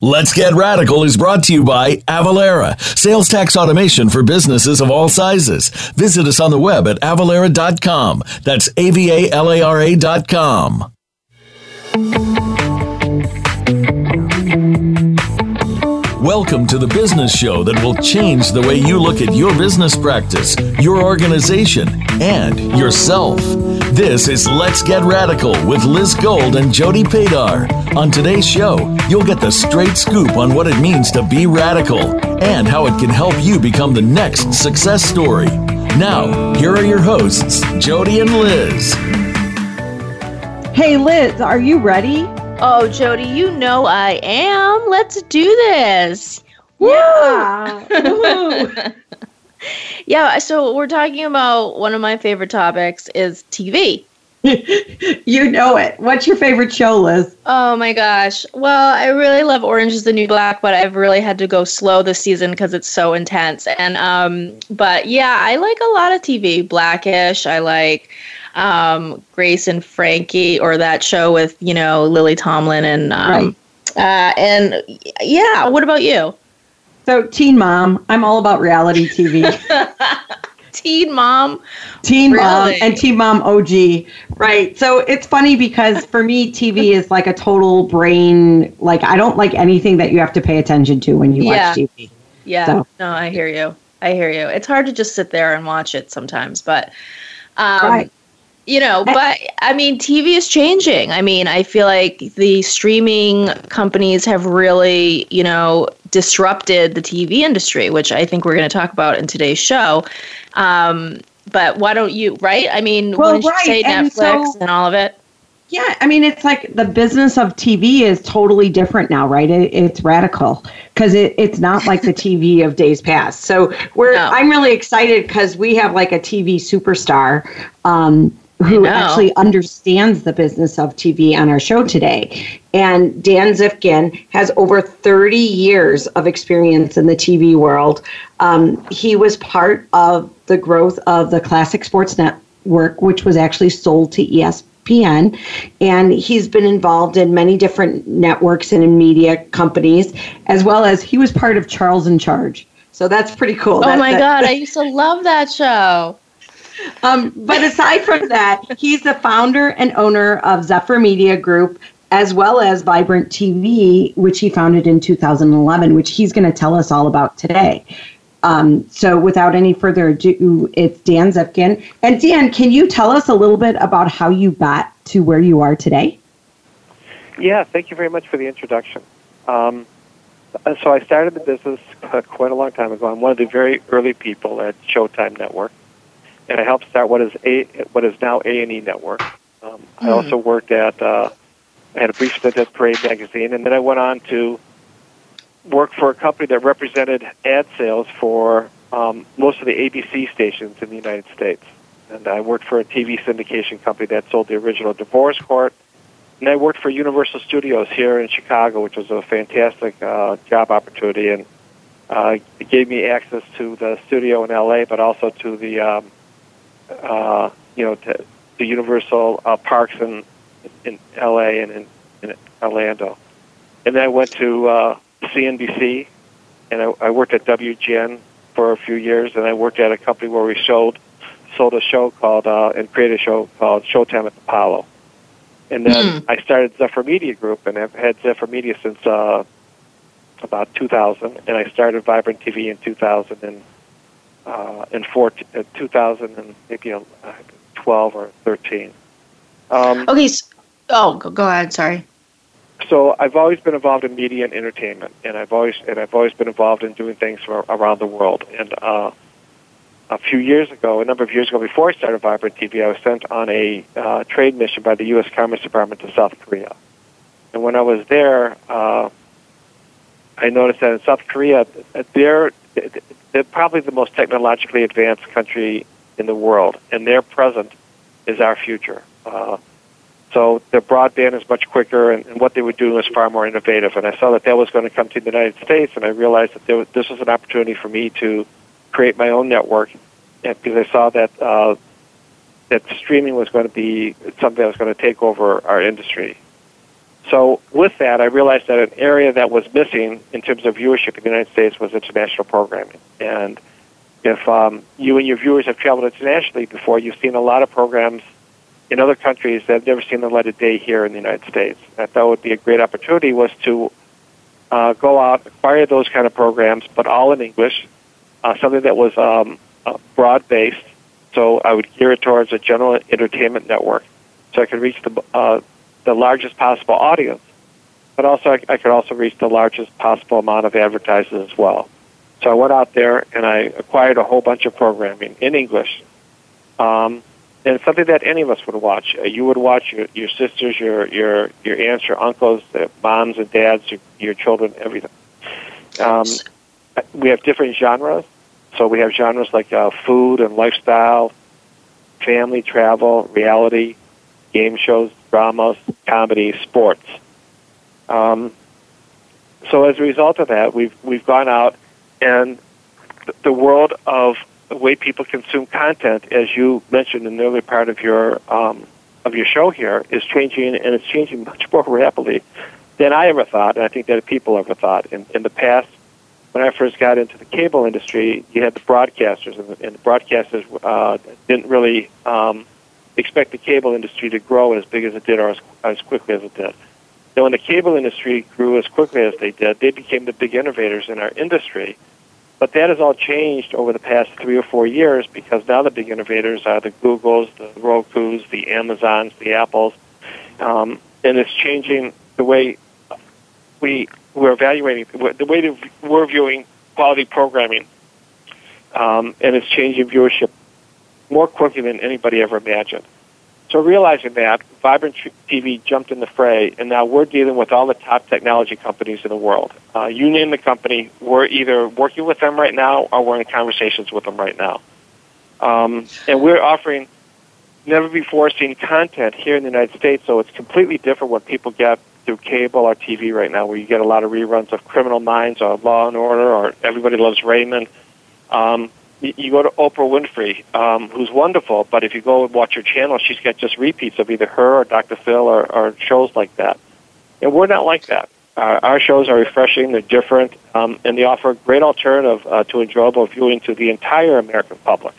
Let's Get Radical is brought to you by Avalara, sales tax automation for businesses of all sizes. Visit us on the web at avalara.com. That's A V A L A R A.com. Welcome to the business show that will change the way you look at your business practice, your organization, and yourself. This is Let's Get Radical with Liz Gold and Jody Padar. On today's show, you'll get the straight scoop on what it means to be radical and how it can help you become the next success story. Now, here are your hosts, Jody and Liz. Hey, Liz, are you ready? Oh, Jody, you know I am. Let's do this. Yeah. yeah, so we're talking about one of my favorite topics is TV. you know it. What's your favorite show, Liz? Oh my gosh. Well, I really love Orange is the New Black, but I've really had to go slow this season because it's so intense. And um but yeah, I like a lot of TV. Blackish, I like um, Grace and Frankie, or that show with you know Lily Tomlin and um, right. uh, and yeah. What about you? So Teen Mom. I'm all about reality TV. Teen Mom. Teen really? Mom and Teen Mom OG. Right. So it's funny because for me, TV is like a total brain. Like I don't like anything that you have to pay attention to when you yeah. watch TV. Yeah. So. No, I hear you. I hear you. It's hard to just sit there and watch it sometimes, but um, right you know but i mean tv is changing i mean i feel like the streaming companies have really you know disrupted the tv industry which i think we're going to talk about in today's show um, but why don't you right i mean well, right. say and netflix so, and all of it yeah, I mean, it's like the business of TV is totally different now, right? It, it's radical because it, it's not like the TV of days past. So we're no. I'm really excited because we have like a TV superstar um, who actually understands the business of TV on our show today. And Dan Zifkin has over 30 years of experience in the TV world. Um, he was part of the growth of the Classic Sports Network, which was actually sold to ESPN. And he's been involved in many different networks and in media companies, as well as he was part of Charles in Charge. So that's pretty cool. Oh my God, I used to love that show. Um, but aside from that, he's the founder and owner of Zephyr Media Group, as well as Vibrant TV, which he founded in 2011, which he's going to tell us all about today. Um, so, without any further ado, it's Dan Zifkin. And Dan, can you tell us a little bit about how you got to where you are today? Yeah, thank you very much for the introduction. Um, so, I started the business uh, quite a long time ago. I'm one of the very early people at Showtime Network and I helped start what is a what is now A and E Network. Um, mm. I also worked at uh, I had a brief stint at Parade magazine, and then I went on to work for a company that represented ad sales for um, most of the ABC stations in the United States. And I worked for a TV syndication company that sold the original Divorce Court. And I worked for Universal Studios here in Chicago, which was a fantastic uh, job opportunity, and uh, it gave me access to the studio in LA, but also to the um, uh, you know, to the Universal uh, parks in in L.A. and in, in Orlando, and then I went to uh, CNBC, and I, I worked at WGN for a few years, and I worked at a company where we sold sold a show called uh, and created a show called Showtime at the Apollo, and then mm. I started Zephyr Media Group, and I've had Zephyr Media since uh, about 2000, and I started Vibrant TV in 2000 and uh, in four, uh, 2000 and maybe uh, 12 or 13. Um, okay. So, oh, go, go ahead. Sorry. So I've always been involved in media and entertainment, and I've always and I've always been involved in doing things from around the world. And uh, a few years ago, a number of years ago, before I started Vibrant TV, I was sent on a uh, trade mission by the U.S. Commerce Department to South Korea. And when I was there, uh, I noticed that in South Korea, they're, they're probably the most technologically advanced country in the world, and their present is our future. Uh, so their broadband is much quicker, and, and what they were doing was far more innovative. And I saw that that was going to come to the United States, and I realized that there was, this was an opportunity for me to create my own network, because I saw that uh, that streaming was going to be something that was going to take over our industry. So with that, I realized that an area that was missing in terms of viewership in the United States was international programming. And if um, you and your viewers have traveled internationally before, you've seen a lot of programs in other countries that have never seen the light of day here in the United States. I thought it would be a great opportunity was to uh, go out, acquire those kind of programs, but all in English, uh, something that was um, uh, broad based. So I would gear it towards a general entertainment network, so I could reach the uh, the largest possible audience, but also I, I could also reach the largest possible amount of advertisers as well. So I went out there and I acquired a whole bunch of programming in English. Um, and something that any of us would watch. Uh, you would watch your, your sisters, your your your aunts, your uncles, the moms and dads, your, your children, everything. Um, we have different genres. So we have genres like uh, food and lifestyle, family, travel, reality, game shows, dramas, comedy, sports. Um, so as a result of that, we've we've gone out and the world of the way people consume content, as you mentioned in the early part of your um, of your show here, is changing, and it's changing much more rapidly than I ever thought, and I think that people ever thought. In, in the past, when I first got into the cable industry, you had the broadcasters, and the, and the broadcasters uh, didn't really um, expect the cable industry to grow as big as it did or as, as quickly as it did. Then when the cable industry grew as quickly as they did, they became the big innovators in our industry. But that has all changed over the past three or four years because now the big innovators are the Googles, the Roku's, the Amazons, the Apples, um, and it's changing the way we we're evaluating the way we're viewing quality programming, um, and it's changing viewership more quickly than anybody ever imagined. So realizing that, Vibrant TV jumped in the fray, and now we're dealing with all the top technology companies in the world. Uh, you name the company, we're either working with them right now or we're in conversations with them right now. Um, and we're offering never before seen content here in the United States, so it's completely different what people get through cable or TV right now, where you get a lot of reruns of Criminal Minds or Law and Order or Everybody Loves Raymond. Um, you go to Oprah Winfrey, um, who's wonderful, but if you go and watch her channel, she's got just repeats of either her or Dr. Phil or, or shows like that. And we're not like that. Our shows are refreshing, they're different, um, and they offer a great alternative uh, to enjoyable viewing to the entire American public.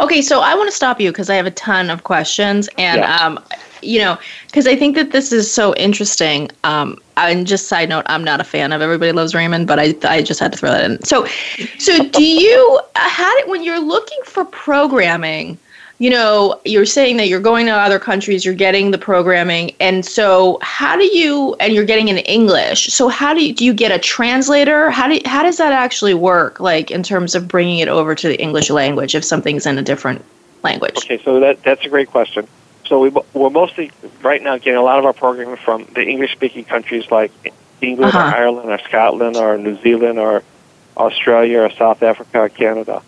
Okay, so I want to stop you because I have a ton of questions, and yeah. um, you know, because I think that this is so interesting. Um, and just side note, I'm not a fan of Everybody Loves Raymond, but I I just had to throw that in. So, so do you had it when you're looking for programming? You know, you're saying that you're going to other countries, you're getting the programming, and so how do you? And you're getting in English. So how do you do? You get a translator? How do how does that actually work? Like in terms of bringing it over to the English language if something's in a different language. Okay, so that that's a great question. So we, we're mostly right now getting a lot of our programming from the English-speaking countries like England uh-huh. or Ireland or Scotland or New Zealand or Australia or South Africa or Canada.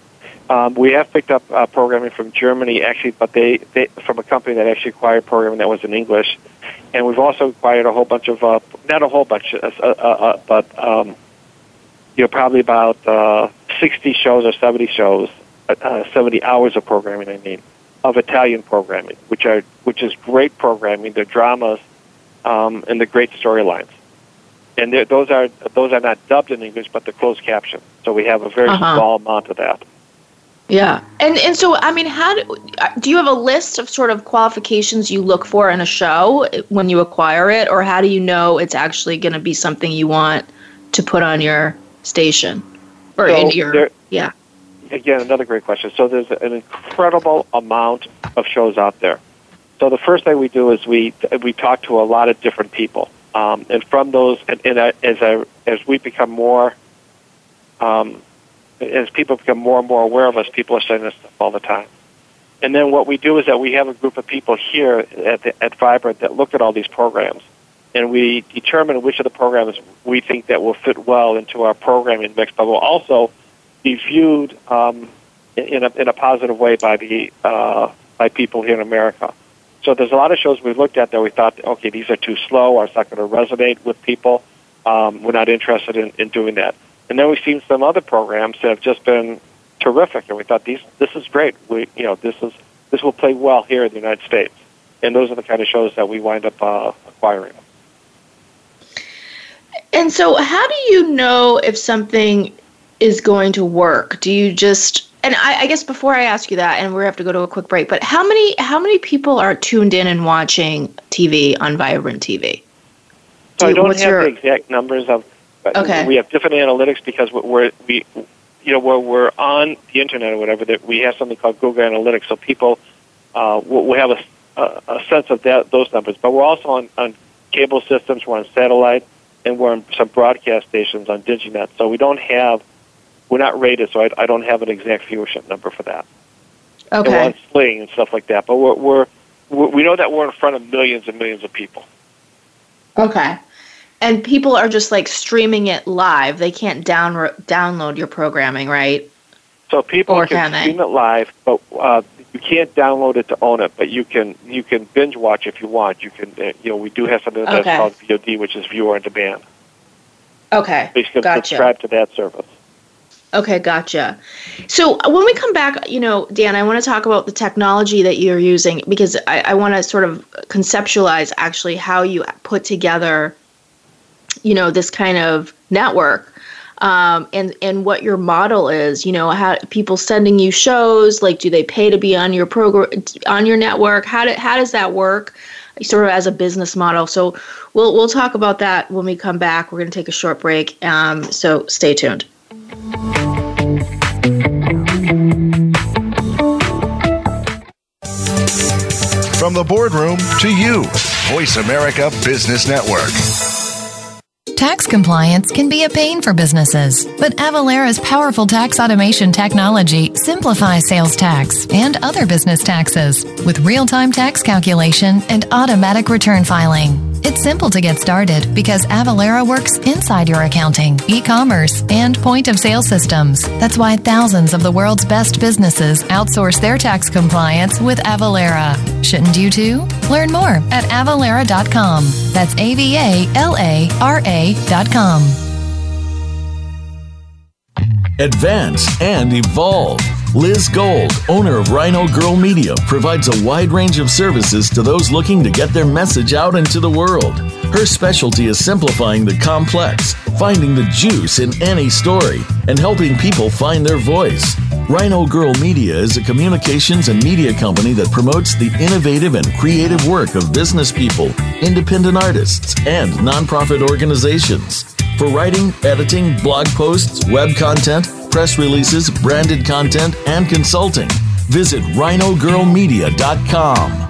Um, we have picked up uh, programming from Germany, actually, but they, they from a company that actually acquired programming that was in English, and we've also acquired a whole bunch of uh, not a whole bunch, uh, uh, uh but um, you know probably about uh, sixty shows or seventy shows, uh, seventy hours of programming. I mean, of Italian programming, which are which is great programming, the dramas, um, and the great storylines. And those are those are not dubbed in English, but they're closed captioned. So we have a very uh-huh. small amount of that. Yeah, and and so I mean, how do, do you have a list of sort of qualifications you look for in a show when you acquire it, or how do you know it's actually going to be something you want to put on your station or so in your there, yeah? again, another great question. So there's an incredible amount of shows out there. So the first thing we do is we we talk to a lot of different people, um, and from those, and, and as I, as we become more um, as people become more and more aware of us, people are saying this stuff all the time. And then what we do is that we have a group of people here at, at Vibrant that look at all these programs, and we determine which of the programs we think that will fit well into our programming mix, but will also be viewed um, in, a, in a positive way by the uh, by people here in America. So there's a lot of shows we've looked at that we thought, okay, these are too slow, or it's not going to resonate with people. Um, we're not interested in, in doing that. And then we've seen some other programs that have just been terrific, and we thought these this is great. We you know this is this will play well here in the United States, and those are the kind of shows that we wind up uh, acquiring. And so, how do you know if something is going to work? Do you just and I, I, guess before I ask you that, and we have to go to a quick break, but how many how many people are tuned in and watching TV on Vibrant TV? So Do I don't have your... the exact numbers of. Okay. We have different analytics because we're we, you know, where we're on the internet or whatever. That we have something called Google Analytics, so people uh, will have a, a, a sense of that those numbers. But we're also on, on cable systems. We're on satellite, and we're on some broadcast stations on DigiNet. So we don't have we're not rated, so I, I don't have an exact viewership number for that. Okay. And we're on Sling and stuff like that, but we're, we're we know that we're in front of millions and millions of people. Okay. And people are just like streaming it live. They can't down download your programming, right? So people or can, can stream it live, but uh, you can't download it to own it. But you can you can binge watch if you want. You can uh, you know we do have something that's okay. called VOD, which is viewer on demand. Okay, Basically, gotcha. subscribe to that service. Okay, gotcha. So uh, when we come back, you know, Dan, I want to talk about the technology that you're using because I, I want to sort of conceptualize actually how you put together, you know, this kind of network. Um, and and what your model is, you know, how people sending you shows, like do they pay to be on your program on your network? How do, how does that work? Sort of as a business model. So we'll we'll talk about that when we come back. We're going to take a short break. Um, so stay tuned. From the boardroom to you, Voice America Business Network. Tax compliance can be a pain for businesses, but Avalara's powerful tax automation technology simplifies sales tax and other business taxes with real time tax calculation and automatic return filing. It's simple to get started because Avalara works inside your accounting, e commerce, and point of sale systems. That's why thousands of the world's best businesses outsource their tax compliance with Avalara. Shouldn't you too? Learn more at avalara.com. That's A V A L A R A.com. Advance and evolve. Liz Gold, owner of Rhino Girl Media, provides a wide range of services to those looking to get their message out into the world. Her specialty is simplifying the complex, finding the juice in any story, and helping people find their voice. Rhino Girl Media is a communications and media company that promotes the innovative and creative work of business people, independent artists, and nonprofit organizations. For writing, editing, blog posts, web content, press releases, branded content, and consulting. Visit rhinogirlmedia.com.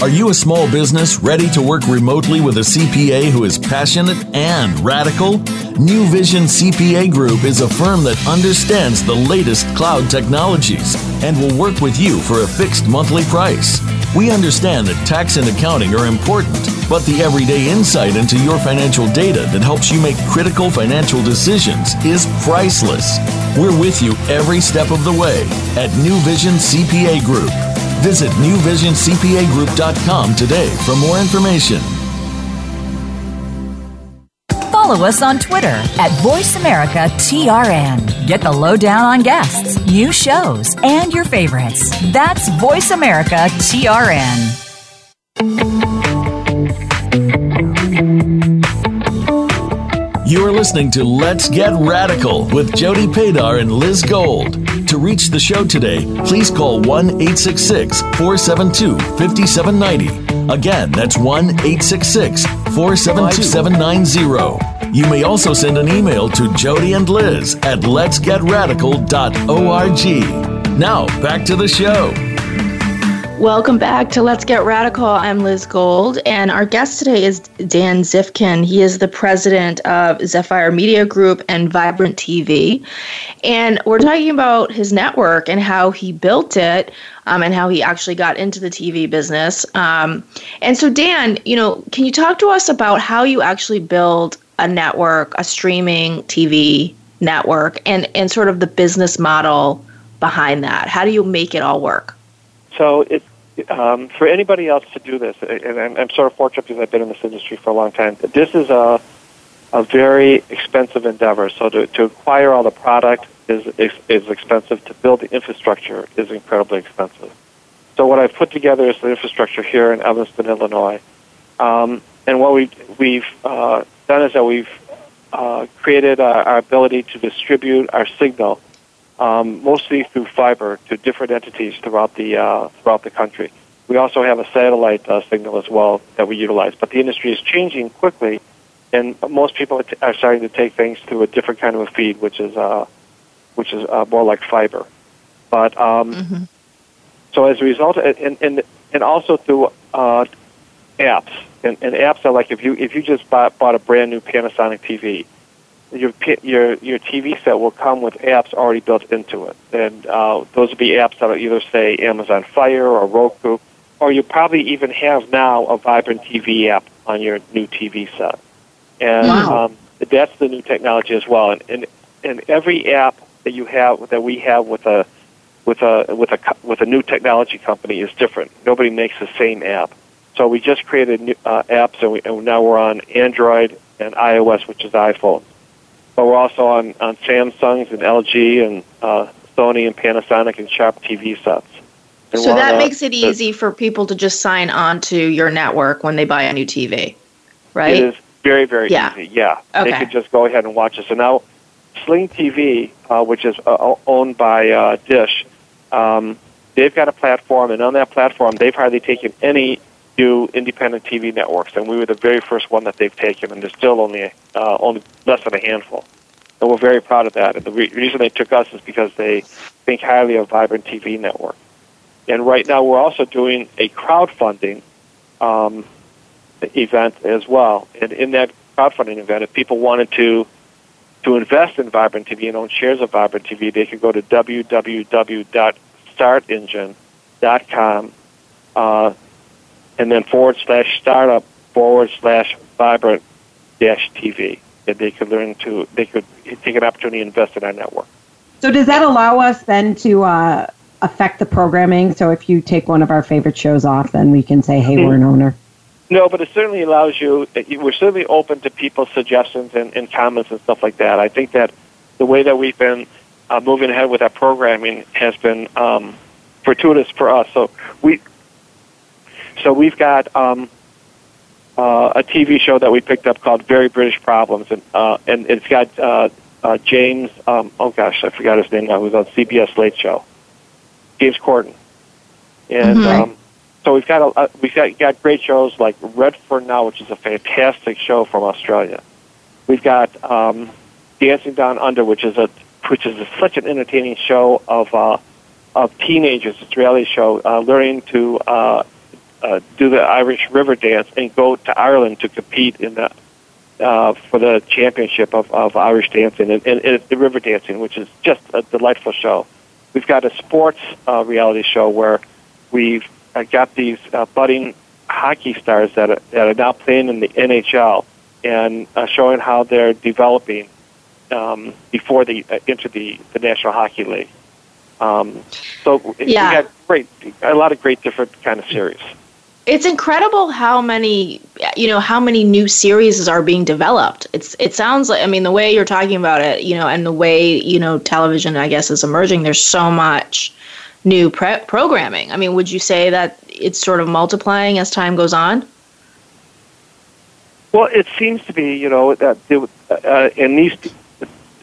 Are you a small business ready to work remotely with a CPA who is passionate and radical? New Vision CPA Group is a firm that understands the latest cloud technologies and will work with you for a fixed monthly price. We understand that tax and accounting are important, but the everyday insight into your financial data that helps you make critical financial decisions is priceless. We're with you every step of the way at New Vision CPA Group. Visit newvisioncpagroup.com today for more information. Follow us on Twitter at VoiceAmericaTRN. Get the lowdown on guests, new shows, and your favorites. That's VoiceAmericaTRN. You are listening to Let's Get Radical with Jody Padar and Liz Gold. To reach the show today, please call 1 866 472 5790. Again, that's 1 866 472 5790. You may also send an email to Jody and Liz at letsgetradical.org. Now, back to the show. Welcome back to Let's Get Radical. I'm Liz Gold, and our guest today is Dan Zifkin. He is the president of Zephyr Media Group and Vibrant TV. And we're talking about his network and how he built it um, and how he actually got into the TV business. Um, and so, Dan, you know, can you talk to us about how you actually build a network, a streaming TV network, and, and sort of the business model behind that? How do you make it all work? So it's um, for anybody else to do this, and I'm, I'm sort of fortunate because I've been in this industry for a long time. This is a a very expensive endeavor. So to, to acquire all the product is, is is expensive. To build the infrastructure is incredibly expensive. So what I've put together is the infrastructure here in Evanston, Illinois. Um, and what we, we've uh, done is that we've uh, created our, our ability to distribute our signal um, mostly through fiber to different entities throughout the uh, throughout the country. We also have a satellite uh, signal as well that we utilize. But the industry is changing quickly, and most people are starting to take things through a different kind of a feed, which is uh, which is uh, more like fiber. But um, mm-hmm. so as a result, and and and also through uh, apps, and, and apps are like if you if you just bought, bought a brand new Panasonic TV your your your TV set will come with apps already built into it, and uh, those will be apps that will either say Amazon Fire or Roku, or you probably even have now a Vibrant TV app on your new TV set, and wow. um, that's the new technology as well. And, and and every app that you have that we have with a with a with a with a new technology company is different. Nobody makes the same app. So we just created new, uh, apps, and, we, and now we're on Android and iOS, which is iPhone but we're also on, on Samsungs and LG and uh, Sony and Panasonic and Sharp TV sets. And so that makes it easy for people to just sign on to your network when they buy a new TV, right? It is very, very yeah. easy. Yeah, okay. they could just go ahead and watch it. So now, Sling TV, uh, which is uh, owned by uh, Dish, um, they've got a platform, and on that platform, they've hardly taken any new independent TV networks, and we were the very first one that they've taken, and there's still only uh, only less than a handful. And we're very proud of that. And the re- reason they took us is because they think highly of Vibrant TV Network. And right now, we're also doing a crowdfunding um, event as well. And in that crowdfunding event, if people wanted to to invest in Vibrant TV and own shares of Vibrant TV, they could go to www.startengine.com uh, and then forward slash startup forward slash vibrant dash TV. That they could learn to, they could take an opportunity to invest in our network. So does that allow us then to uh, affect the programming? So if you take one of our favorite shows off, then we can say, hey, mm-hmm. we're an owner. No, but it certainly allows you. We're certainly open to people's suggestions and, and comments and stuff like that. I think that the way that we've been uh, moving ahead with our programming has been um, fortuitous for us. So we so we've got um, uh, a TV show that we picked up called Very British Problems, and uh, and it's got uh, uh, James. Um, oh gosh, I forgot his name now. Who's on CBS Late Show? James Corden, and mm-hmm. um, so we've got a, uh, we've got, got great shows like Redfern Now, which is a fantastic show from Australia. We've got um, Dancing Down Under, which is a which is a, such an entertaining show of uh, of teenagers. It's a reality show uh, learning to uh, uh, do the Irish River Dance and go to Ireland to compete in the uh, for the championship of, of Irish dancing and, and, and the river dancing, which is just a delightful show. We've got a sports uh, reality show where we've uh, got these uh, budding hockey stars that are, that are now playing in the NHL and uh, showing how they're developing um, before they uh, enter the, the National Hockey League. Um, so yeah. we got great, a lot of great different kind of series it's incredible how many you know how many new series are being developed. It's it sounds like i mean the way you're talking about it you know and the way you know television i guess is emerging there's so much new pre- programming. I mean would you say that it's sort of multiplying as time goes on? Well it seems to be you know that uh, in these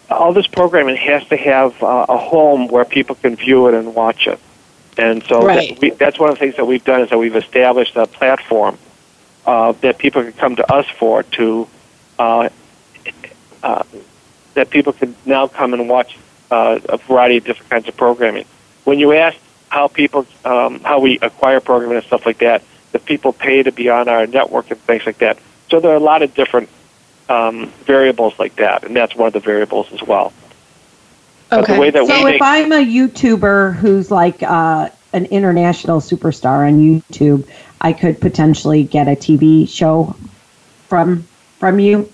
all this programming has to have uh, a home where people can view it and watch it and so right. that we, that's one of the things that we've done is that we've established a platform uh, that people can come to us for to uh, uh, that people can now come and watch uh, a variety of different kinds of programming. When you ask how people, um, how we acquire programming and stuff like that. If people pay to be on our network and things like that. So there are a lot of different um, variables like that, and that's one of the variables as well. Okay. so if make- I'm a YouTuber who's like uh, an international superstar on YouTube, I could potentially get a TV show from from you.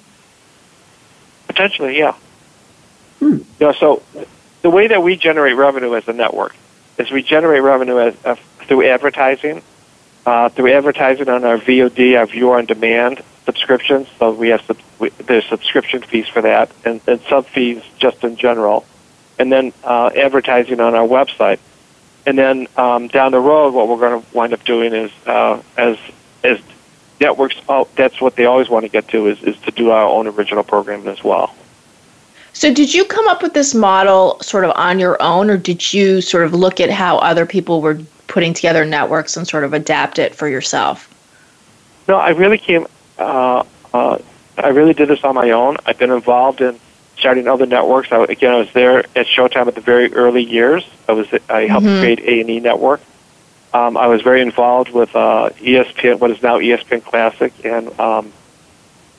Potentially, yeah. Hmm. You know, so the way that we generate revenue as a network is we generate revenue as, uh, through advertising, uh, through advertising on our VOD, our viewer on demand subscriptions. So we have sub- we, there's subscription fees for that, and, and sub fees just in general, and then uh, advertising on our website. And then um, down the road, what we're going to wind up doing is uh, as as networks. Oh, that's what they always want to get to is is to do our own original programming as well. So, did you come up with this model sort of on your own, or did you sort of look at how other people were putting together networks and sort of adapt it for yourself? No, I really came. Uh, uh, I really did this on my own. I've been involved in starting other networks. I, again, I was there at Showtime at the very early years. I was I helped mm-hmm. create A and E Network. Um, I was very involved with uh, ESPN, what is now ESPN Classic, and um,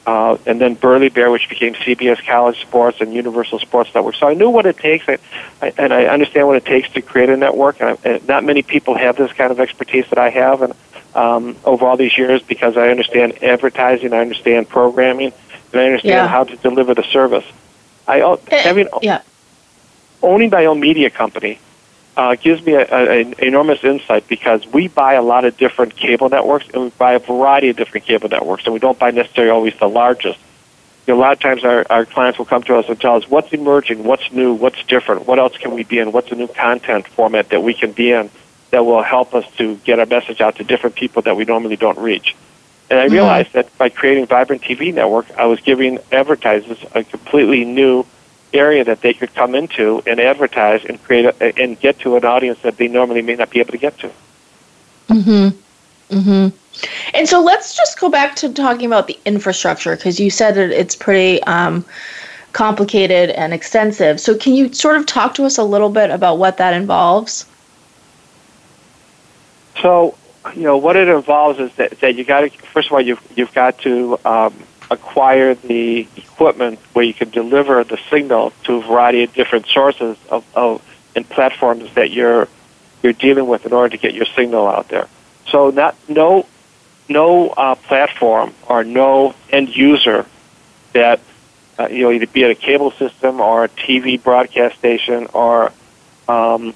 uh, and then Burly Bear, which became CBS College Sports and Universal Sports Network. So I knew what it takes, I, I, and I understand what it takes to create a network. And, I, and not many people have this kind of expertise that I have, and um, over all these years, because I understand advertising, I understand programming, and I understand yeah. how to deliver the service. I uh, having yeah. owning my own media company uh, gives me a an enormous insight because we buy a lot of different cable networks and we buy a variety of different cable networks, and we don't buy necessarily always the largest. You know, a lot of times our, our clients will come to us and tell us what's emerging, what's new, what's different, what else can we be in, what's a new content format that we can be in that will help us to get our message out to different people that we normally don't reach. And I realized mm-hmm. that by creating Vibrant TV Network, I was giving advertisers a completely new area that they could come into and advertise and create a, and get to an audience that they normally may not be able to get to. Mhm. Mhm. And so let's just go back to talking about the infrastructure because you said that it's pretty um, complicated and extensive. So can you sort of talk to us a little bit about what that involves? So, you know, what it involves is that, that you got to first of all you've you've got to um, acquire the equipment where you can deliver the signal to a variety of different sources of, of and platforms that you're you're dealing with in order to get your signal out there. So not no no uh, platform or no end user that uh, you know either be it a cable system or a TV broadcast station or um,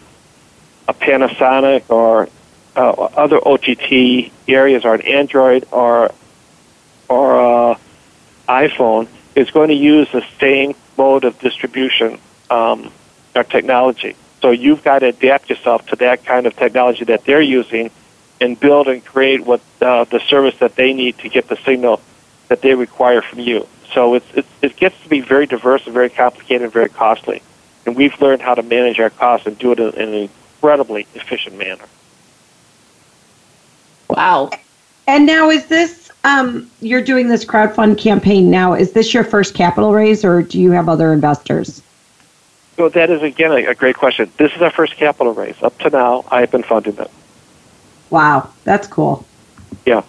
a Panasonic or uh, other OTT areas or an Android or or uh, iPhone is going to use the same mode of distribution um, or technology. So you've got to adapt yourself to that kind of technology that they're using and build and create what uh, the service that they need to get the signal that they require from you. So it's, it gets to be very diverse and very complicated and very costly. And we've learned how to manage our costs and do it in an incredibly efficient manner. Wow. And now, is this um, you're doing this crowdfund campaign now. Is this your first capital raise, or do you have other investors? So that is again a, a great question. This is our first capital raise. Up to now, I have been funding it. Wow, that's cool. Yeah.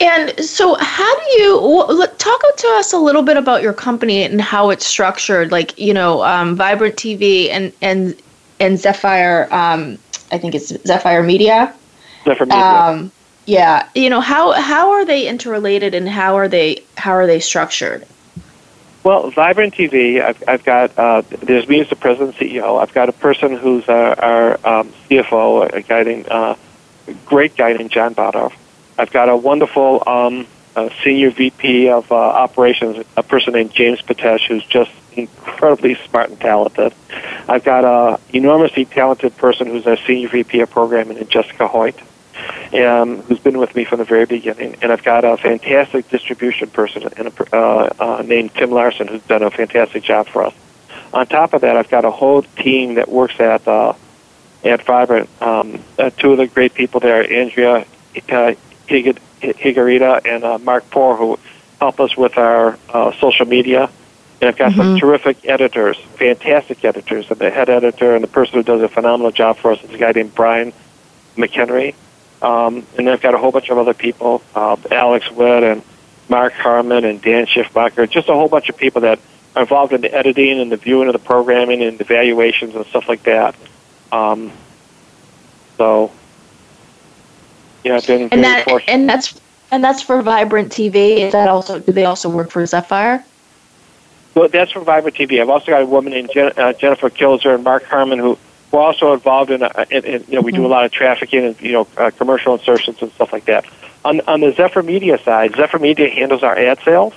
And so, how do you talk to us a little bit about your company and how it's structured? Like, you know, um, Vibrant TV and and and Zephyr. Um, I think it's Zephyr Media. Zephyr Media. Um, yeah, you know how how are they interrelated and how are they how are they structured? Well, Vibrant TV, I've, I've got uh, there's me as the president and CEO. I've got a person who's our, our um, CFO, a guy named uh, great guy named John Badoff. I've got a wonderful um, uh, senior VP of uh, operations, a person named James Patesh, who's just incredibly smart and talented. I've got a enormously talented person who's a senior VP of programming, Jessica Hoyt um, who's been with me from the very beginning. And I've got a fantastic distribution person a, uh, uh, named Tim Larson who's done a fantastic job for us. On top of that, I've got a whole team that works at uh, at Vibrant. Um, uh, two of the great people there, Andrea uh, Higarita and uh, Mark Poor, who help us with our uh, social media And I've got mm-hmm. some terrific editors, fantastic editors. And the head editor and the person who does a phenomenal job for us is a guy named Brian McHenry. Um, and then I've got a whole bunch of other people, uh, Alex Witt and Mark Harmon and Dan Schiffmacher, just a whole bunch of people that are involved in the editing and the viewing of the programming and the evaluations and stuff like that. Um, so, yeah, I've been and that fortunate. and that's and that's for Vibrant TV. Is that also do they also work for Zephyr? Well, that's for Vibrant TV. I've also got a woman named Jen, uh, Jennifer Kilzer and Mark Harmon who we're also involved in, uh, in, in you know we mm-hmm. do a lot of trafficking and you know uh, commercial insertions and stuff like that. On, on the Zephyr Media side, Zephyr Media handles our ad sales.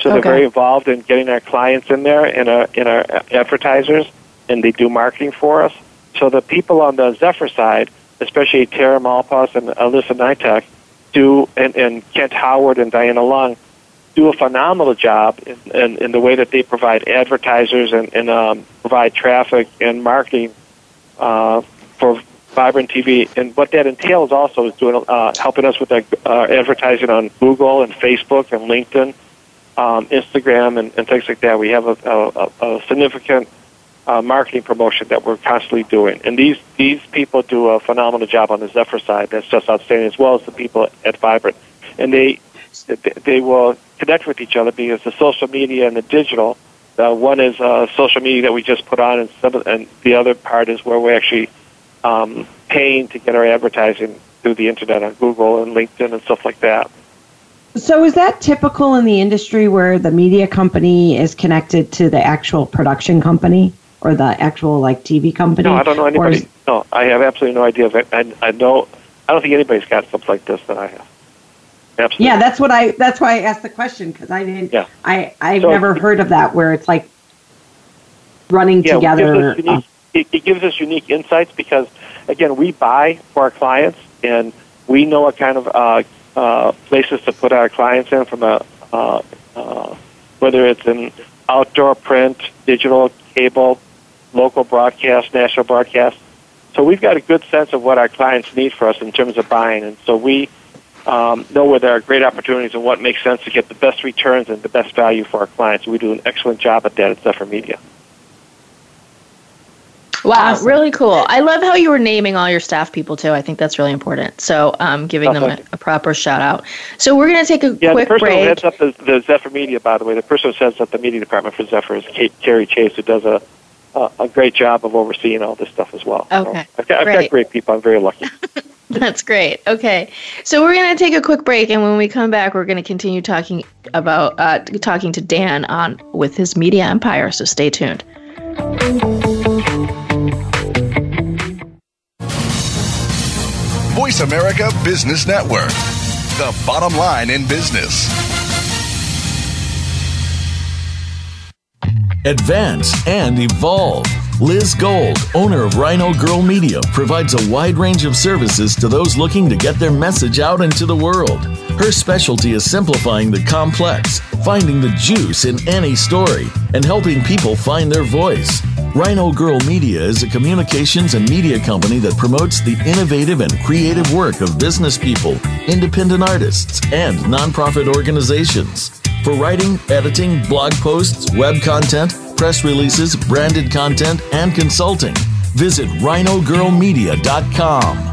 So they're very involved in getting our clients in there and our, in our advertisers, and they do marketing for us. So the people on the Zephyr side, especially Tara Malpas and Alyssa Nitek, do, and, and Kent Howard and Diana Lung, do a phenomenal job in, in, in the way that they provide advertisers and, and um, provide traffic and marketing uh, for Vibrant TV, and what that entails also is doing uh, helping us with our, uh, advertising on Google and Facebook and LinkedIn, um, Instagram, and, and things like that. We have a, a, a significant uh, marketing promotion that we're constantly doing, and these these people do a phenomenal job on the Zephyr side. That's just outstanding, as well as the people at Vibrant, and they they will connect with each other because the social media and the digital. Uh, one is uh, social media that we just put on, and, some, and the other part is where we're actually um, paying to get our advertising through the internet on Google and LinkedIn and stuff like that. So is that typical in the industry where the media company is connected to the actual production company or the actual like TV company? No, I don't know anybody. Is, no, I have absolutely no idea. Of it. I, I know. I don't think anybody's got something like this that I have. Absolutely. Yeah, that's what I. That's why I asked the question because I didn't. Yeah. I I've so, never heard of that where it's like running yeah, together it, it gives us unique insights because, again, we buy for our clients and we know what kind of uh, uh, places to put our clients in from a uh, uh, whether it's an outdoor print, digital, cable, local broadcast, national broadcast. So we've got a good sense of what our clients need for us in terms of buying, and so we um, know where there are great opportunities and what makes sense to get the best returns and the best value for our clients. We do an excellent job at that at Zephyr Media. Wow, awesome. really cool. I love how you were naming all your staff people too. I think that's really important. So, um, giving them a, a, proper shout out. So, we're going to take a yeah, quick break. the person break. who heads up the, the, Zephyr Media, by the way, the person who heads up the media department for Zephyr is Kate, Carrie Chase, who does a, a, a great job of overseeing all this stuff as well. Okay, so I've, got, I've got great people. I'm very lucky. That's great. Okay, so we're going to take a quick break, and when we come back, we're going to continue talking about uh, talking to Dan on with his media empire. So stay tuned. Voice America Business Network, the bottom line in business. Advance and evolve. Liz Gold, owner of Rhino Girl Media, provides a wide range of services to those looking to get their message out into the world. Her specialty is simplifying the complex, finding the juice in any story, and helping people find their voice. Rhino Girl Media is a communications and media company that promotes the innovative and creative work of business people, independent artists, and nonprofit organizations. For writing, editing, blog posts, web content, press releases, branded content, and consulting. Visit rhinogirlmedia.com.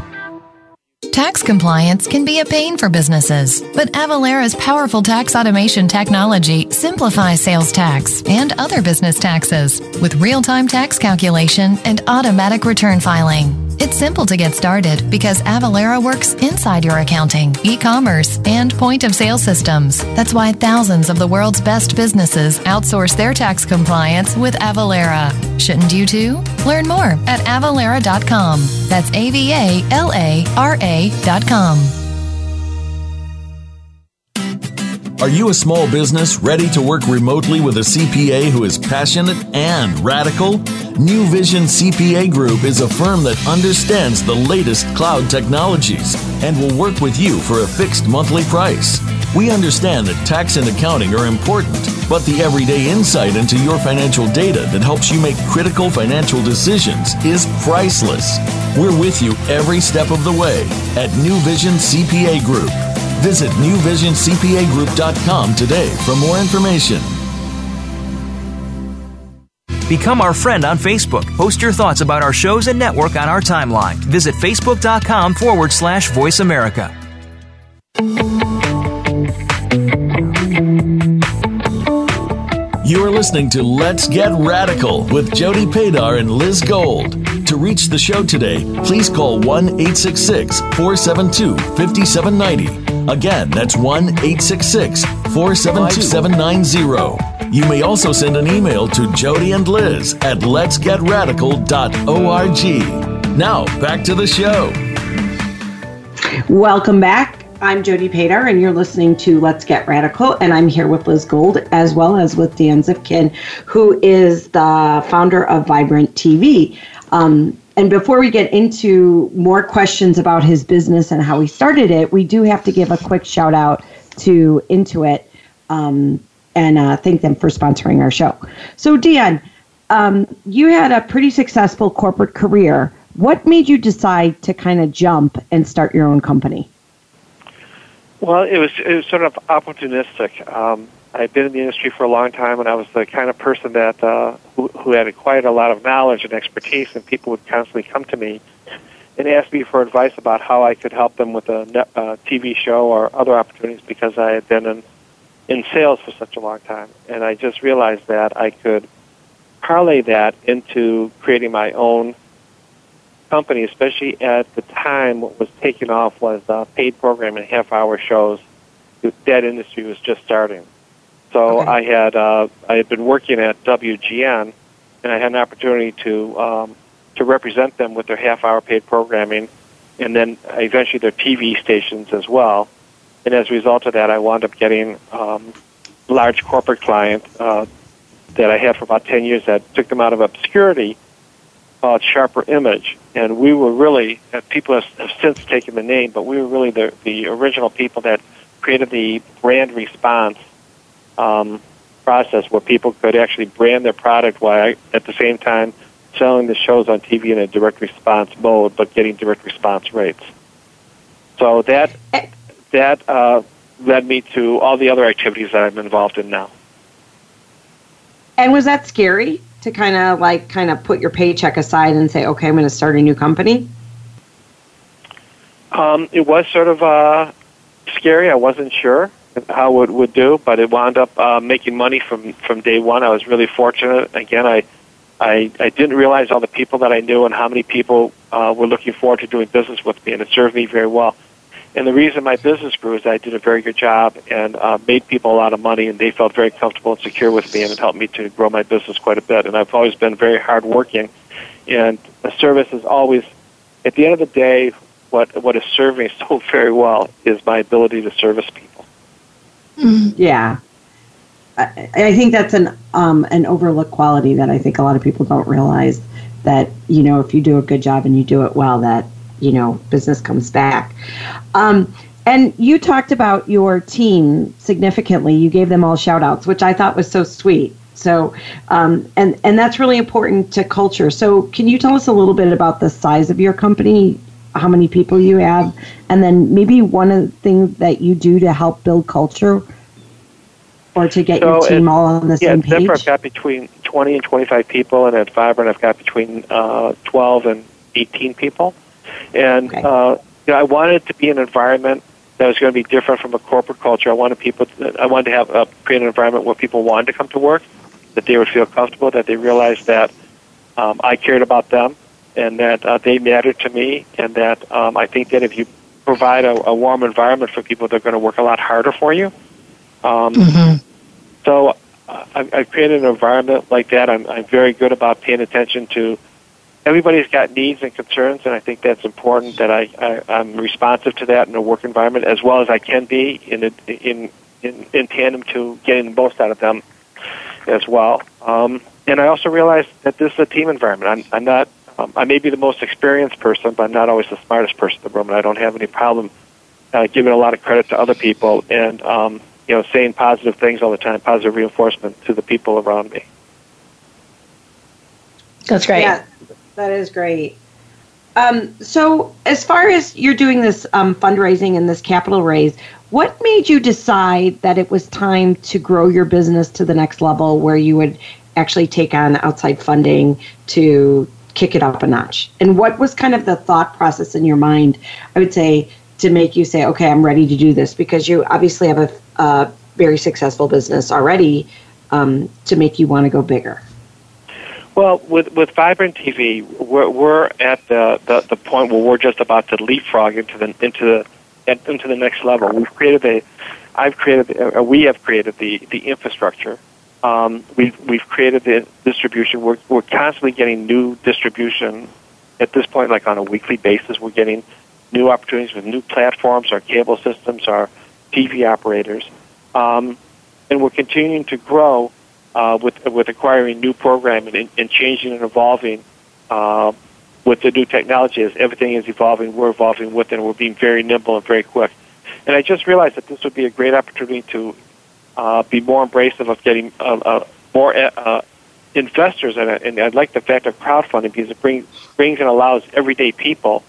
Tax compliance can be a pain for businesses, but Avalara's powerful tax automation technology simplifies sales tax and other business taxes with real time tax calculation and automatic return filing. It's simple to get started because Avalara works inside your accounting, e commerce, and point of sale systems. That's why thousands of the world's best businesses outsource their tax compliance with Avalara. Shouldn't you too? Learn more at avalara.com. That's A V A L A R A.com. Are you a small business ready to work remotely with a CPA who is passionate and radical? New Vision CPA Group is a firm that understands the latest cloud technologies and will work with you for a fixed monthly price. We understand that tax and accounting are important, but the everyday insight into your financial data that helps you make critical financial decisions is priceless. We're with you every step of the way at New Vision CPA Group. Visit newvisioncpagroup.com today for more information. Become our friend on Facebook. Post your thoughts about our shows and network on our timeline. Visit facebook.com forward slash voice America. You are listening to Let's Get Radical with Jody Padar and Liz Gold. To reach the show today, please call 1 866 472 5790. Again, that's 1 866 472 5790. You may also send an email to Jody and Liz at letsgetradical.org. Now, back to the show. Welcome back. I'm Jody Padar, and you're listening to Let's Get Radical. And I'm here with Liz Gold as well as with Dan Zifkin, who is the founder of Vibrant TV. Um, and before we get into more questions about his business and how he started it, we do have to give a quick shout out to Intuit um, and uh, thank them for sponsoring our show. So, Dan, um, you had a pretty successful corporate career. What made you decide to kind of jump and start your own company? Well, it was it was sort of opportunistic. Um, I'd been in the industry for a long time, and I was the kind of person that uh, who, who had acquired a lot of knowledge and expertise, and people would constantly come to me and ask me for advice about how I could help them with a net, uh, TV show or other opportunities because I had been in in sales for such a long time, and I just realized that I could parlay that into creating my own company, especially at the time, what was taking off was uh, paid programming, and half-hour shows. That industry was just starting. So okay. I had uh, I had been working at WGN, and I had an opportunity to um, to represent them with their half-hour paid programming, and then eventually their TV stations as well. And as a result of that, I wound up getting um, large corporate client uh, that I had for about ten years that took them out of obscurity called Sharper Image, and we were really uh, people have, have since taken the name, but we were really the the original people that created the brand response um, process where people could actually brand their product while at the same time selling the shows on TV in a direct response mode, but getting direct response rates. So that that uh, led me to all the other activities that I'm involved in now. And was that scary? to kind of like kind of put your paycheck aside and say, okay, I'm going to start a new company? Um, it was sort of uh, scary. I wasn't sure how it would do, but it wound up uh, making money from from day one. I was really fortunate. Again, I I, I didn't realize all the people that I knew and how many people uh, were looking forward to doing business with me, and it served me very well. And the reason my business grew is I did a very good job and uh, made people a lot of money, and they felt very comfortable and secure with me, and it helped me to grow my business quite a bit. And I've always been very hardworking, and the service is always, at the end of the day, what what has served me so very well is my ability to service people. Mm-hmm. Yeah, I, I think that's an um, an overlooked quality that I think a lot of people don't realize that you know if you do a good job and you do it well that you know business comes back. Um, and you talked about your team significantly. You gave them all shout outs, which I thought was so sweet. So, um, and and that's really important to culture. So, can you tell us a little bit about the size of your company, how many people you have, and then maybe one of the things that you do to help build culture, or to get so your team all on the yeah, same page? Yeah, I've got between twenty and twenty-five people, and at Vibrant, I've got between uh, twelve and eighteen people. And okay. uh, you know, I wanted to be an environment that was going to be different from a corporate culture. I wanted people. To, I wanted to have uh, create an environment where people wanted to come to work, that they would feel comfortable, that they realized that um, I cared about them, and that uh, they matter to me, and that um, I think that if you provide a, a warm environment for people, they're going to work a lot harder for you. Um, mm-hmm. So uh, I've, I've created an environment like that. I'm, I'm very good about paying attention to everybody's got needs and concerns, and I think that's important that I, I I'm responsive to that in a work environment as well as I can be in a, in, in in tandem to getting the most out of them as well. Um, and I also realize that this is a team environment. I'm, I'm not. Um, I may be the most experienced person, but I'm not always the smartest person in the room, and I don't have any problem uh, giving a lot of credit to other people and um, you know saying positive things all the time, positive reinforcement to the people around me. That's great. Yeah, that is great. Um, so, as far as you're doing this um, fundraising and this capital raise, what made you decide that it was time to grow your business to the next level where you would actually take on outside funding to kick it up a notch? And what was kind of the thought process in your mind? I would say to make you say, okay, I'm ready to do this because you obviously have a, a very successful business already um, to make you want to go bigger. Well, with with Vibrant TV, we're, we're at the, the, the point where we're just about to leapfrog into the into the into the next level. We've created a, I've created, uh, we have created the the infrastructure. Um, we've we've created the distribution. We're we're constantly getting new distribution. At this point, like on a weekly basis, we're getting new opportunities with new platforms, our cable systems, our TV operators, um, and we're continuing to grow uh, with with acquiring new programming and, and changing and evolving uh, with the new technology. As everything is evolving, we're evolving with it, and we're being very nimble and very quick. And I just realized that this would be a great opportunity to uh, be more embracive of getting uh, uh, more uh, investors, and, and I like the fact of crowdfunding because it brings brings and allows everyday people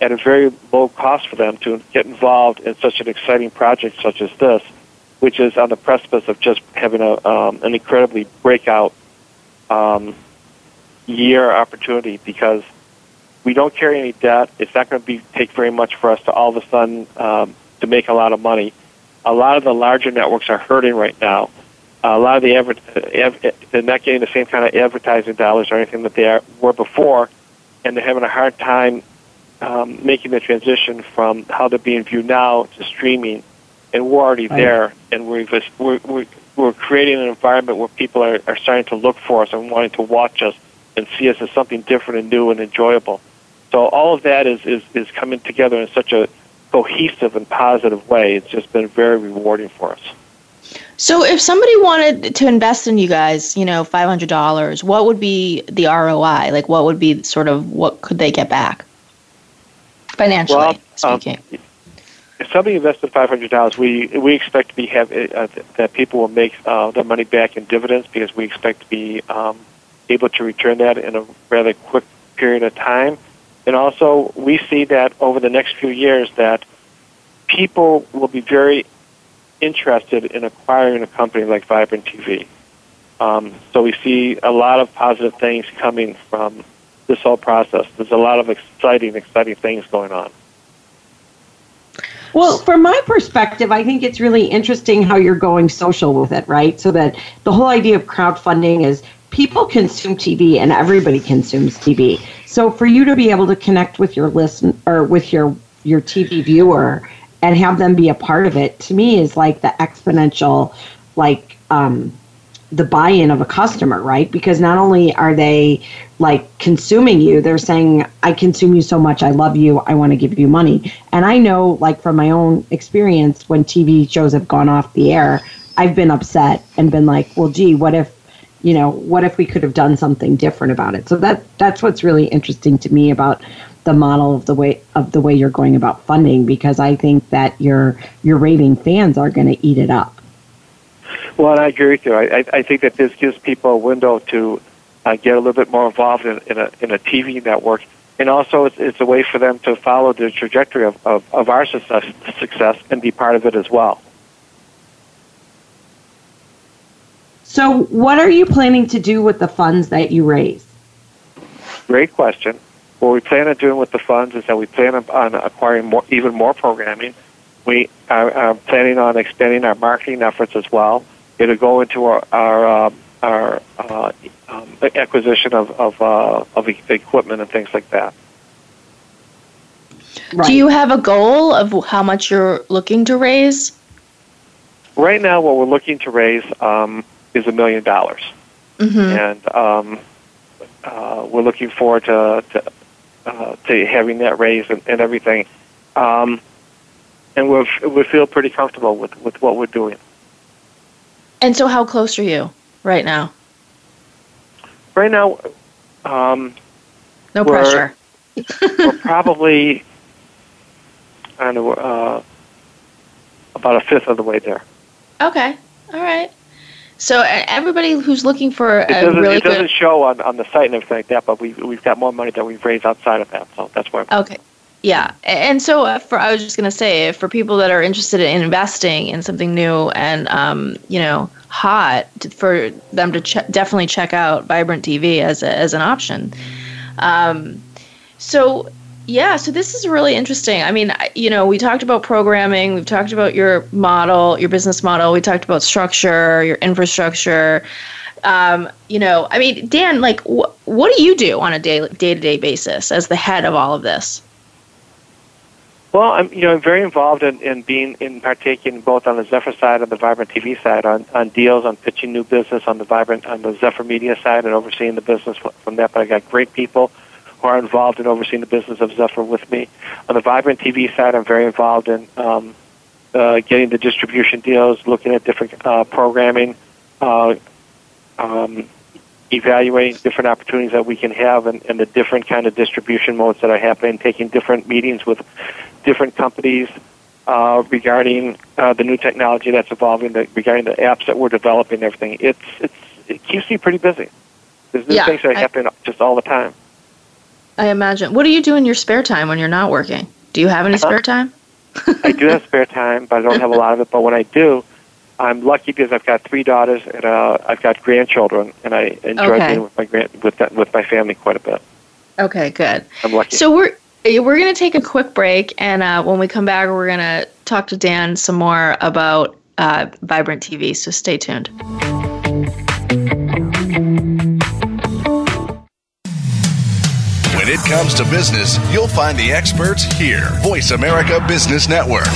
at a very low cost for them to get involved in such an exciting project such as this which is on the precipice of just having a um, an incredibly breakout um, year opportunity because we don't carry any debt. It's not going to be take very much for us to all of a sudden um, to make a lot of money. A lot of the larger networks are hurting right now. a lot of the adver- they're not getting the same kind of advertising dollars or anything that they are, were before, and they're having a hard time um, making the transition from how they're being viewed now to streaming and we're already there, and we've we're, we're we're creating an environment where people are, are starting to look for us and wanting to watch us and see us as something different and new and enjoyable. So all of that is, is, is coming together in such a cohesive and positive way. It's just been very rewarding for us. So if somebody wanted to invest in you guys, you know, five hundred dollars, what would be the ROI? Like, what would be sort of what could they get back financially well, um, speaking? Um, if somebody invested five hundred dollars, we we expect to be have uh, that people will make uh, their money back in dividends because we expect to be um, able to return that in a rather quick period of time. And also, we see that over the next few years that people will be very interested in acquiring a company like Vibrant TV. Um, so we see a lot of positive things coming from this whole process. There's a lot of exciting, exciting things going on. Well, from my perspective, I think it's really interesting how you're going social with it, right? So that the whole idea of crowdfunding is people consume TV and everybody consumes TV. So for you to be able to connect with your listen or with your your TV viewer and have them be a part of it, to me is like the exponential like um the buy-in of a customer, right? Because not only are they like consuming you, they're saying, "I consume you so much, I love you, I want to give you money." And I know, like from my own experience, when TV shows have gone off the air, I've been upset and been like, "Well, gee, what if, you know, what if we could have done something different about it?" So that that's what's really interesting to me about the model of the way of the way you're going about funding, because I think that your your raving fans are going to eat it up. Well, I agree with you. I, I think that this gives people a window to uh, get a little bit more involved in, in, a, in a TV network. And also, it's, it's a way for them to follow the trajectory of, of, of our success, success and be part of it as well. So, what are you planning to do with the funds that you raise? Great question. What we plan on doing with the funds is that we plan on acquiring more, even more programming. We are, are planning on expanding our marketing efforts as well it'll go into our our, um, our uh, um, acquisition of of, uh, of equipment and things like that. Right. Do you have a goal of how much you're looking to raise? Right now, what we're looking to raise um, is a million dollars, mm-hmm. and um, uh, we're looking forward to to, uh, to having that raise and, and everything. Um, and we we feel pretty comfortable with, with what we're doing. And so, how close are you right now? Right now, um, no pressure. we're probably, I don't know, uh, about a fifth of the way there. Okay, all right. So everybody who's looking for it doesn't, really it doesn't show on, on the site and everything like that, but we we've got more money that we've raised outside of that, so that's why. Okay, Yeah, and so uh, for I was just gonna say, for people that are interested in investing in something new and um, you know hot, for them to ch- definitely check out Vibrant TV as a, as an option. Um, so yeah, so this is really interesting. I mean, you know, we talked about programming, we've talked about your model, your business model, we talked about structure, your infrastructure. Um, you know, I mean, Dan, like, wh- what do you do on a day to day basis as the head of all of this? Well, I'm you know I'm very involved in, in being in partaking both on the Zephyr side and the Vibrant TV side on, on deals on pitching new business on the Vibrant on the Zephyr Media side and overseeing the business from that. But I got great people who are involved in overseeing the business of Zephyr with me. On the Vibrant TV side, I'm very involved in um, uh, getting the distribution deals, looking at different uh, programming, uh, um, evaluating different opportunities that we can have and, and the different kind of distribution modes that are happening, taking different meetings with different companies uh, regarding uh, the new technology that's evolving, the, regarding the apps that we're developing, everything. It's it's it keeps me pretty busy. There's new yeah, things that are I, happening just all the time. I imagine. What do you do in your spare time when you're not working? Do you have any spare time? I do have spare time, but I don't have a lot of it. But when I do, I'm lucky because I've got three daughters and uh, I've got grandchildren, and I enjoy okay. being with my grand with that, with my family quite a bit. Okay, good. I'm lucky. So we're we're going to take a quick break, and uh, when we come back, we're going to talk to Dan some more about uh, Vibrant TV. So stay tuned. It comes to business, you'll find the experts here. Voice America Business Network.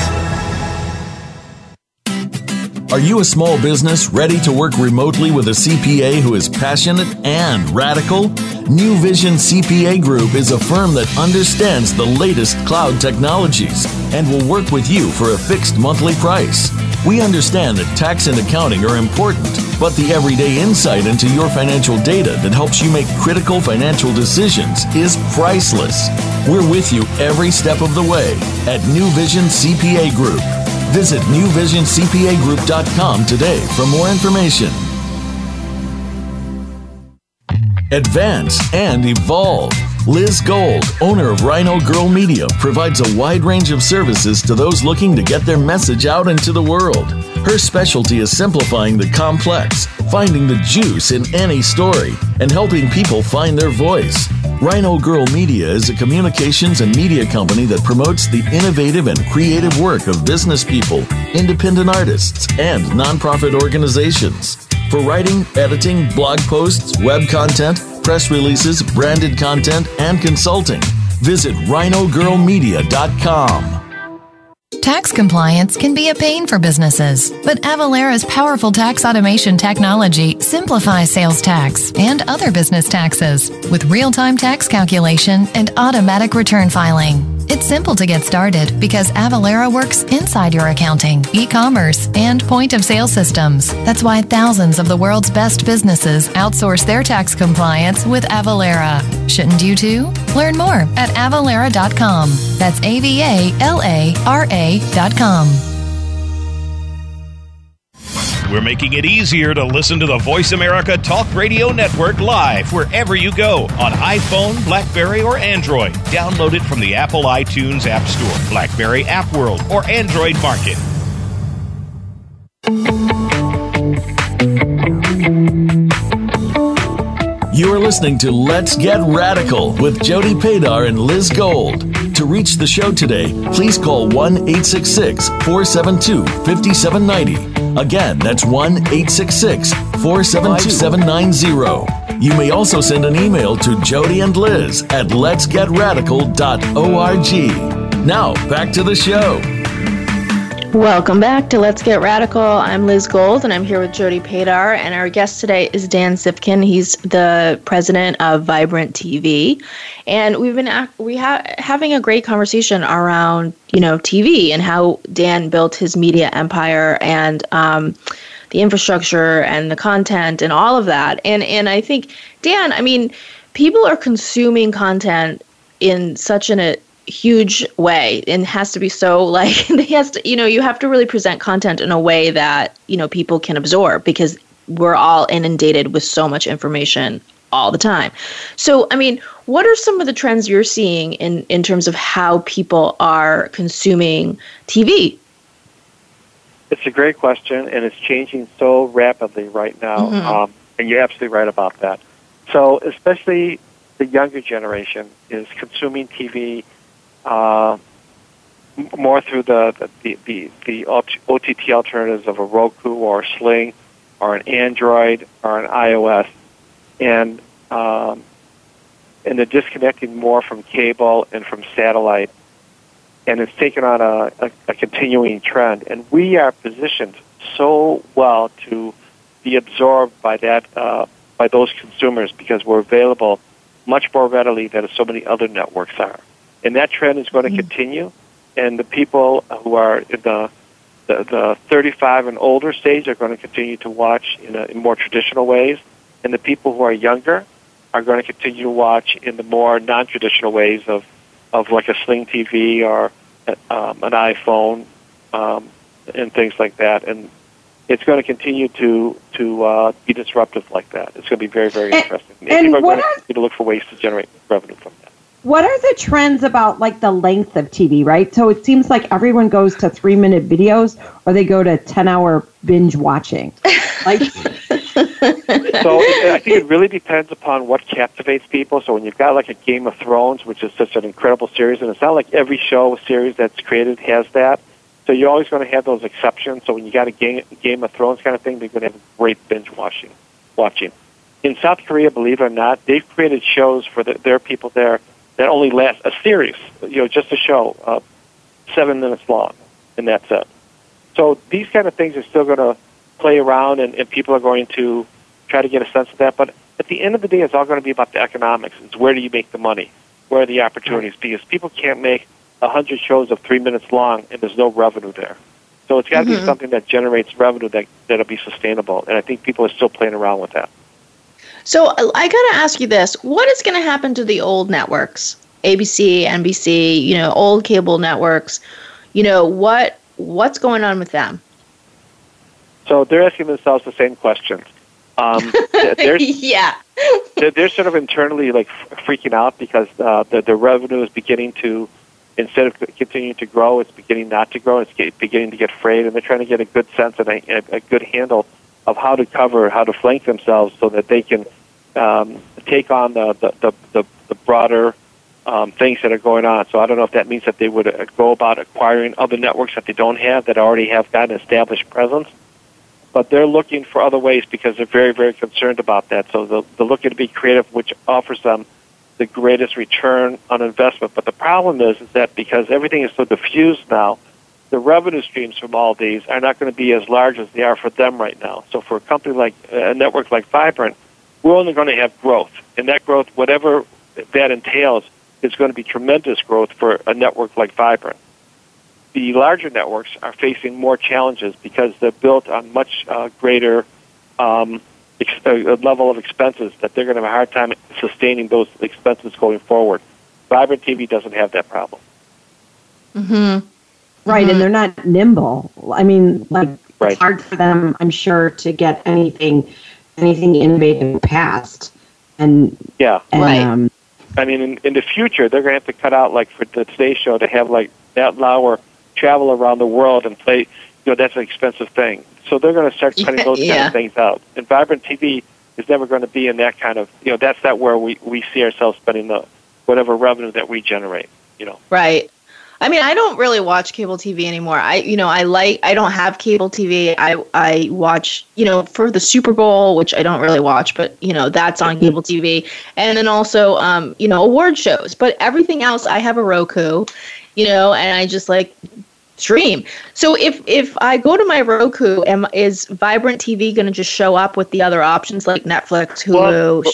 Are you a small business ready to work remotely with a CPA who is passionate and radical? New Vision CPA Group is a firm that understands the latest cloud technologies and will work with you for a fixed monthly price. We understand that tax and accounting are important, but the everyday insight into your financial data that helps you make critical financial decisions is priceless. We're with you every step of the way at New Vision CPA Group. Visit newvisioncpagroup.com today for more information. Advance and evolve. Liz Gold, owner of Rhino Girl Media, provides a wide range of services to those looking to get their message out into the world. Her specialty is simplifying the complex, finding the juice in any story, and helping people find their voice. Rhino Girl Media is a communications and media company that promotes the innovative and creative work of business people, independent artists, and nonprofit organizations. For writing, editing, blog posts, web content, press releases, branded content, and consulting, visit rhinogirlmedia.com. Tax compliance can be a pain for businesses, but Avalara's powerful tax automation technology simplifies sales tax and other business taxes with real time tax calculation and automatic return filing. It's simple to get started because Avalara works inside your accounting, e commerce, and point of sale systems. That's why thousands of the world's best businesses outsource their tax compliance with Avalara. Shouldn't you too? Learn more at avalara.com. That's A V A L A R A.com. We're making it easier to listen to the Voice America Talk Radio Network live wherever you go on iPhone, Blackberry, or Android. Download it from the Apple iTunes App Store, Blackberry App World, or Android Market. You are listening to Let's Get Radical with Jody Padar and Liz Gold. To reach the show today, please call 1 866 472 5790. Again, that's 1 866 472 5790. You may also send an email to Jody and Liz at letsgetradical.org. Now, back to the show. Welcome back to Let's Get Radical. I'm Liz Gold, and I'm here with Jody Padar. And our guest today is Dan Zifkin. He's the president of Vibrant TV, and we've been we ha- having a great conversation around you know TV and how Dan built his media empire and um, the infrastructure and the content and all of that. And and I think Dan, I mean, people are consuming content in such an huge way and has to be so like he has to you know you have to really present content in a way that you know people can absorb because we're all inundated with so much information all the time. So, I mean, what are some of the trends you're seeing in, in terms of how people are consuming TV? It's a great question, and it's changing so rapidly right now. Mm-hmm. Um, and you're absolutely right about that. So, especially the younger generation is consuming TV uh, more through the the, the, the OTT alternatives of a Roku or a Sling or an Android or an iOS, and um, and they're disconnecting more from cable and from satellite, and it's taken on a, a, a continuing trend. And we are positioned so well to be absorbed by that uh, by those consumers because we're available much more readily than so many other networks are. And that trend is going to mm-hmm. continue. And the people who are in the, the, the 35 and older stage are going to continue to watch in, a, in more traditional ways. And the people who are younger are going to continue to watch in the more non-traditional ways of, of like a Sling TV or um, an iPhone um, and things like that. And it's going to continue to to uh, be disruptive like that. It's going to be very very and, interesting. And, and people are going to, to look for ways to generate revenue from that. What are the trends about like the length of TV, right? So it seems like everyone goes to three minute videos or they go to 10 hour binge watching. Like, so it, I think it really depends upon what captivates people. So when you've got like a Game of Thrones, which is such an incredible series, and it's not like every show series that's created has that. So you're always going to have those exceptions. So when you got a Game, Game of Thrones kind of thing, they're going to have great binge watching. Watching in South Korea, believe it or not, they've created shows for the, their people there that only lasts a series, you know, just a show, uh, seven minutes long, and that's it. So these kind of things are still going to play around, and, and people are going to try to get a sense of that. But at the end of the day, it's all going to be about the economics. It's where do you make the money? Where are the opportunities? Because people can't make a hundred shows of three minutes long, and there's no revenue there. So it's got to mm-hmm. be something that generates revenue that that'll be sustainable. And I think people are still playing around with that. So I got to ask you this: What is going to happen to the old networks, ABC, NBC, you know, old cable networks? You know what what's going on with them? So they're asking themselves the same questions. Um, they're, yeah, they're, they're, sort of internally like freaking out because uh, the the revenue is beginning to instead of continuing to grow, it's beginning not to grow. It's beginning to get frayed, and they're trying to get a good sense and a, a good handle of how to cover, how to flank themselves so that they can um, take on the, the, the, the, broader um, things that are going on. So I don't know if that means that they would uh, go about acquiring other networks that they don't have that already have got an established presence. But they're looking for other ways because they're very, very concerned about that. So they're, they're looking to be creative, which offers them the greatest return on investment. But the problem is, is that because everything is so diffused now, the revenue streams from all these are not going to be as large as they are for them right now. So for a company like a network like Vibrant, we're only going to have growth, and that growth, whatever that entails, is going to be tremendous growth for a network like Vibrant. The larger networks are facing more challenges because they're built on much uh, greater um, ex- uh, level of expenses that they're going to have a hard time sustaining those expenses going forward. Vibrant TV doesn't have that problem. Mm-hmm. Right, mm-hmm. and they're not nimble. I mean, like right. it's hard for them, I'm sure, to get anything anything innovative past. And yeah, and, right. Um, I mean, in, in the future, they're going to have to cut out like for the Today Show to have like Matt Lauer travel around the world and play. You know, that's an expensive thing. So they're going to start cutting those yeah. kind of things out. And Vibrant TV is never going to be in that kind of. You know, that's not where we we see ourselves spending the whatever revenue that we generate. You know, right. I mean, I don't really watch cable TV anymore. I, you know, I like, I don't have cable TV. I, I watch, you know, for the Super Bowl, which I don't really watch, but you know, that's on cable TV, and then also, um, you know, award shows. But everything else, I have a Roku, you know, and I just like stream. So if if I go to my Roku, am is Vibrant TV going to just show up with the other options like Netflix, Hulu? Well,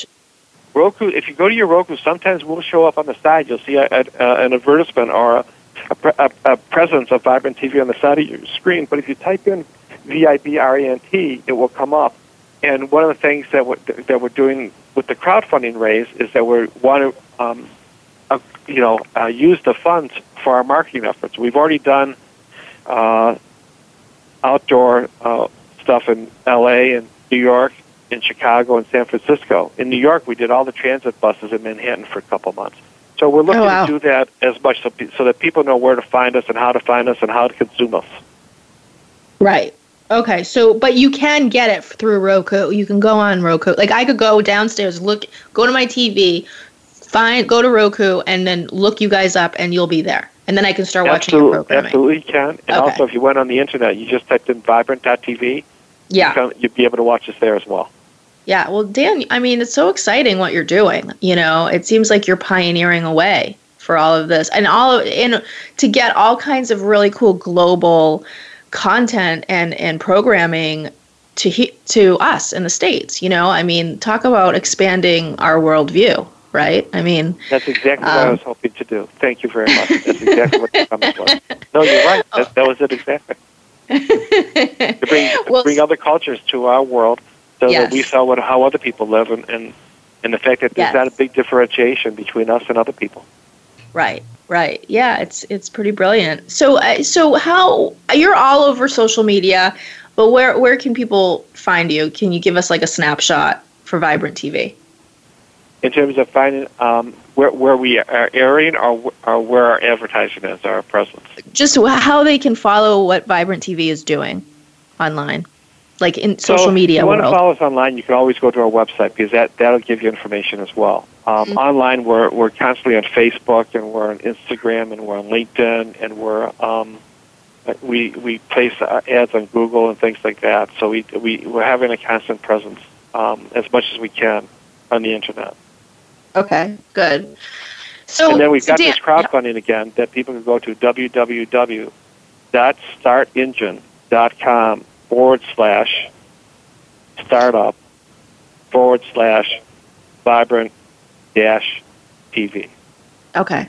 Roku. If you go to your Roku, sometimes we'll show up on the side. You'll see a, a, an advertisement or a a, a, presence of Vibrant TV on the side of your screen. But if you type in V-I-B-R-A-N-T, it will come up. And one of the things that we're, that we're doing with the crowdfunding raise is that we want to, um, uh, you know, uh, use the funds for our marketing efforts. We've already done uh, outdoor uh, stuff in L.A. and New York, in Chicago and San Francisco. In New York, we did all the transit buses in Manhattan for a couple months. So we're oh, looking oh, wow. to do that as much so, so that people know where to find us and how to find us and how to consume us. Right. Okay. So, but you can get it through Roku. You can go on Roku. Like I could go downstairs, look, go to my TV, find, go to Roku, and then look you guys up, and you'll be there. And then I can start watching your programming. Absolutely, can. And okay. also, if you went on the internet, you just typed in vibrant.tv. Yeah. You'd be able to watch us there as well. Yeah, well, Dan, I mean, it's so exciting what you're doing. You know, it seems like you're pioneering a way for all of this, and all of, and to get all kinds of really cool global content and and programming to he, to us in the states. You know, I mean, talk about expanding our worldview, right? I mean, that's exactly um, what I um, was hoping to do. Thank you very much. That's exactly what the comment was. No, you're right. That, that was it exactly. to bring, well, bring other cultures to our world so yes. that we saw what how other people live and and, and the fact that there's yes. not a big differentiation between us and other people. Right. Right. Yeah, it's it's pretty brilliant. So uh, so how you're all over social media, but where where can people find you? Can you give us like a snapshot for Vibrant TV? In terms of finding um, where where we are airing or, or where our advertising is, our presence. Just how they can follow what Vibrant TV is doing online like in social so media if you world? want to follow us online, you can always go to our website because that that'll give you information as well. Um, mm-hmm. Online, we're we're constantly on Facebook and we're on Instagram and we're on LinkedIn and we're um, we we place ads on Google and things like that. So we we we're having a constant presence um, as much as we can on the internet. Okay, good. So and then we've got Dan, this crowdfunding yeah. again that people can go to www.startengine.com forward slash startup forward slash vibrant dash TV. Okay.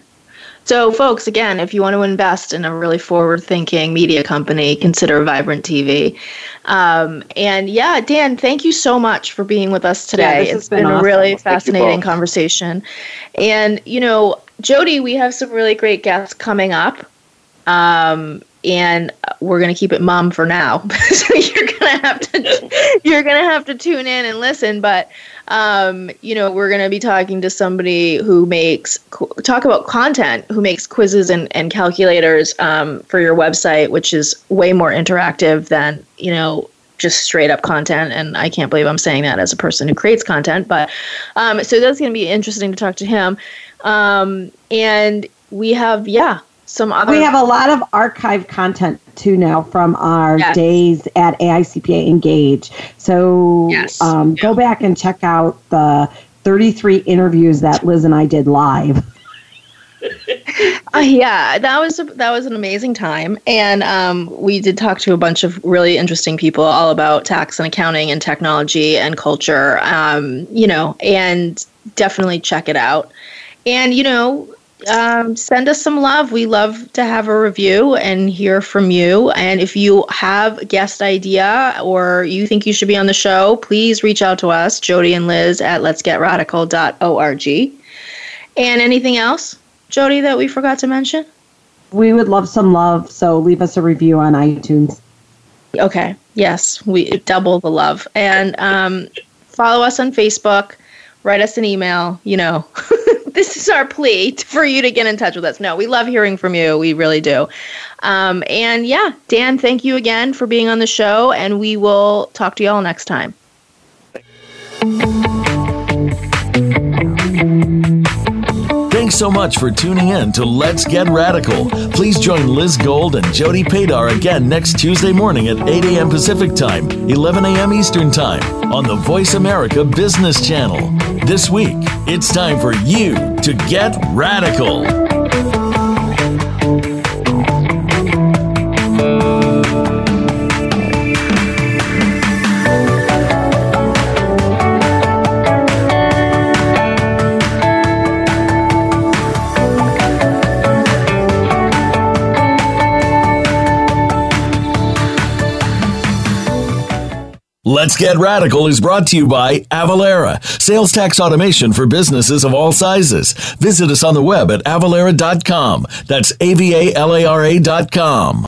So, folks, again, if you want to invest in a really forward thinking media company, consider Vibrant TV. Um, and yeah, Dan, thank you so much for being with us today. Yeah, it's been, been awesome. a really fascinating conversation. And, you know, Jody, we have some really great guests coming up. Um, and we're going to keep it mom for now. so you're going to have to you're going to have to tune in and listen, but um, you know, we're going to be talking to somebody who makes talk about content, who makes quizzes and, and calculators um, for your website, which is way more interactive than, you know, just straight up content. And I can't believe I'm saying that as a person who creates content, but um, so that's going to be interesting to talk to him. Um, and we have, yeah, some other. We have a lot of archive content too now from our yes. days at AICPA Engage. So yes. um, yeah. go back and check out the 33 interviews that Liz and I did live. uh, yeah, that was a, that was an amazing time, and um, we did talk to a bunch of really interesting people all about tax and accounting and technology and culture. Um, you know, and definitely check it out. And you know, um, send us some love. We love to have a review and hear from you. And if you have a guest idea or you think you should be on the show, please reach out to us, Jody and Liz at let'sgetradical.org. And anything else, Jody, that we forgot to mention? We would love some love, so leave us a review on iTunes. Okay. Yes, we double the love. And um, follow us on Facebook. Write us an email. You know. this is our plea for you to get in touch with us. No, we love hearing from you. We really do. Um, and yeah, Dan, thank you again for being on the show, and we will talk to you all next time. So much for tuning in to Let's Get Radical. Please join Liz Gold and Jody Padar again next Tuesday morning at 8 a.m. Pacific Time, 11 a.m. Eastern Time on the Voice America Business Channel. This week, it's time for you to get radical. Let's Get Radical is brought to you by Avalara, sales tax automation for businesses of all sizes. Visit us on the web at avalara.com. That's A V A L A R A.com.